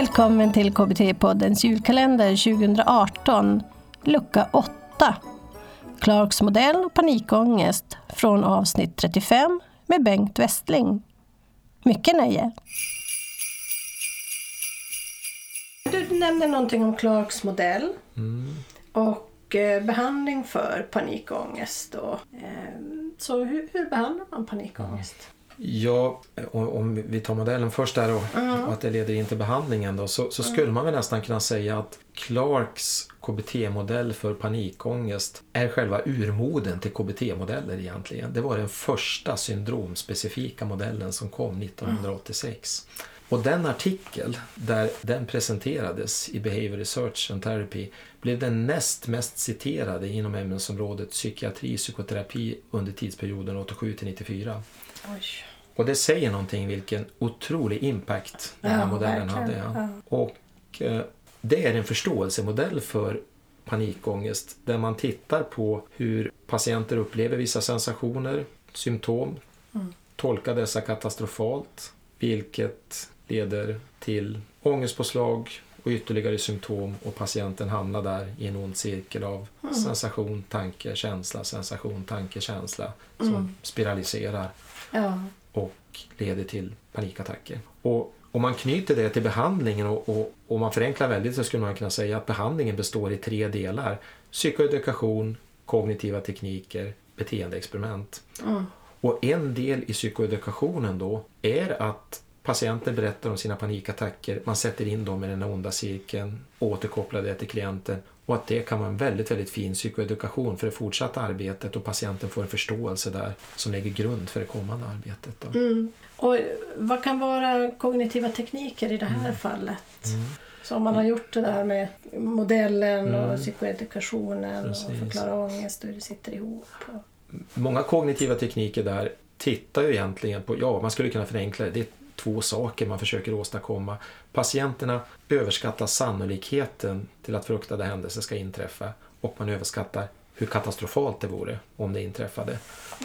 Välkommen till KBT-poddens julkalender 2018, lucka 8. Clarks modell och panikångest från avsnitt 35 med Bengt Westling. Mycket nöje! Du nämnde någonting om Clarks modell och eh, behandling för panikångest. Och, eh, så hur, hur behandlar man panikångest? Ja, om- vi tar modellen först där och, och att det leder in till behandlingen då, så, så skulle man väl nästan kunna säga att Clarks KBT-modell för panikångest är själva urmoden till KBT-modeller egentligen. Det var den första syndromspecifika modellen som kom 1986. Och den artikel där den presenterades i Behavior Research and Therapy blev den näst mest citerade inom ämnesområdet psykiatri psykoterapi under tidsperioden 87 till 94. Oj. Och det säger någonting vilken otrolig impact den här Ja, modellen verkligen. hade. Ja. Och eh, det är en förståelsemodell för panikångest där man tittar på hur patienter upplever vissa sensationer, symptom, tolkar dessa katastrofalt, vilket leder till ångestpåslag och ytterligare symptom och patienten hamnar där i en ond cirkel av sensation, tanke, känsla, sensation, tanke, känsla som spiraliserar Ja. och leder till panikattacker. Och om man knyter det till behandlingen och, och, och man förenklar väldigt så skulle man kunna säga att behandlingen består i tre delar. Psykoedukation, kognitiva tekniker, beteendeexperiment. Och en del i psykoedukationen då är att patienter berättar om sina panikattacker, man sätter in dem i den här onda cirkeln, återkopplar det till klienten och att det kan vara en väldigt, väldigt fin psykoedukation för det fortsatta arbetet och patienten får en förståelse där som lägger grund för det kommande arbetet. Mm. Och vad kan vara kognitiva tekniker i det här fallet? Så om man har gjort det där med modellen och psykoedukationen och Precis. förklara ångest och hur det sitter ihop. Och... Många kognitiva tekniker där tittar ju egentligen på, ja man skulle kunna förenkla det, det är två saker man försöker åstadkomma. Patienterna överskattar sannolikheten till att fruktade händelser ska inträffa och man överskattar hur katastrofalt det vore om det inträffade.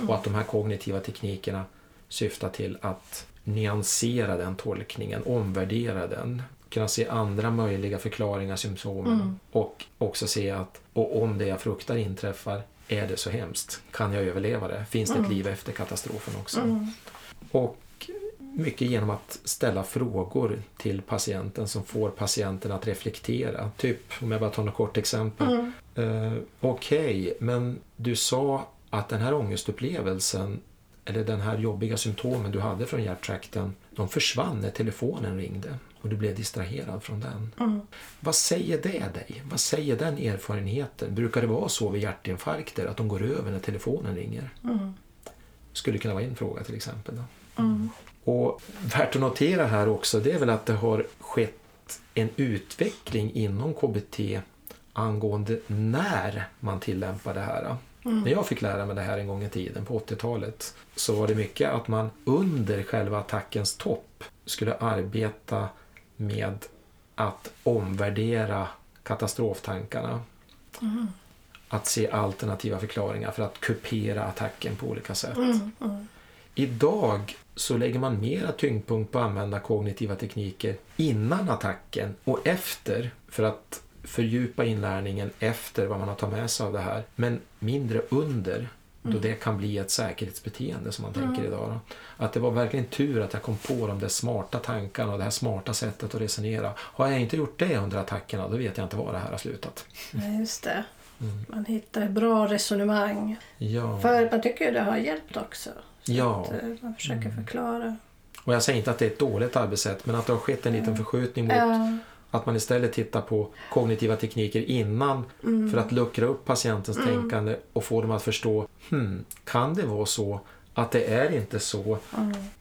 Och att de här kognitiva teknikerna syftar till att nyansera den tolkningen, omvärdera den, kunna se andra möjliga förklaringar, symptomen och också se att och om det jag fruktar inträffar, är det så hemskt? Kan jag överleva det? Finns det ett liv efter katastrofen också? Och mycket genom att ställa frågor till patienten som får patienten att reflektera. Typ, om jag bara tar något kort exempel. Eh, Okej, men du sa att den här ångestupplevelsen eller den här jobbiga symptomen du hade från hjärttrakten, de försvann när telefonen ringde och du blev distraherad från den. Vad säger det dig? Vad säger den erfarenheten? Brukar det vara så vid hjärtinfarkter att de går över när telefonen ringer? Skulle kunna vara en fråga till exempel. Då. Och värt att notera här också det är väl att det har skett en utveckling inom KBT angående när man tillämpar det här. När jag fick lära mig det här en gång i tiden på 80-talet så var det mycket att man under själva attackens topp skulle arbeta med att omvärdera katastroftankarna. Att se alternativa förklaringar för att kupera attacken på olika sätt. Idag så lägger man mera tyngdpunkt på att använda kognitiva tekniker innan attacken och efter för att fördjupa inlärningen efter vad man har tagit med sig av det här. Men mindre under då det kan bli ett säkerhetsbeteende som man tänker idag. Då. Att det var verkligen tur att jag kom på de där smarta tankarna och det här smarta sättet att resonera. Har jag inte gjort det under attackerna då vet jag inte var det här har slutat. Ja, just det. Man hittar bra resonemang. Ja. För man tycker ju det har hjälpt också. Så Ja. att, eh, man försöker förklara. Och jag säger inte att det är ett dåligt arbetssätt men att det har skett en liten förskjutning mot Ja. Att man istället tittar på kognitiva tekniker innan för att luckra upp patientens tänkande och få dem att förstå, hmm, kan det vara så att det är inte så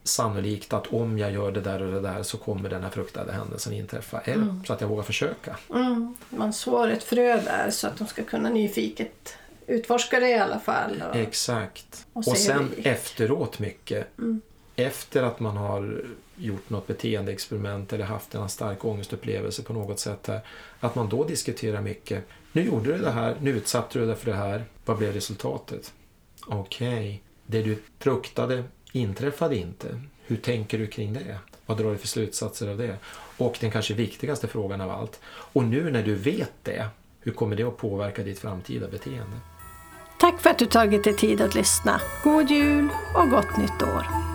sannolikt att om jag gör det där och det där så kommer den här fruktade händelsen inträffa. Eller så att jag vågar försöka. Mm. Man sår ett frö där så att de ska kunna nyfiket utforska det i alla fall. Och, Exakt. Och Och, sen efteråt mycket. Efter att man har gjort något beteendeexperiment eller haft en stark ångestupplevelse på något sätt här. Att man då diskuterar mycket. Nu gjorde du det här, nu utsatte du dig för det här. Vad blev resultatet? Okej, det du fruktade inträffade inte. Hur tänker du kring det? Vad drar du för slutsatser av det? Och den kanske viktigaste frågan av allt. Och nu när du vet det, hur kommer det att påverka ditt framtida beteende? Tack för att du tagit dig tid att lyssna. God jul och gott nytt år!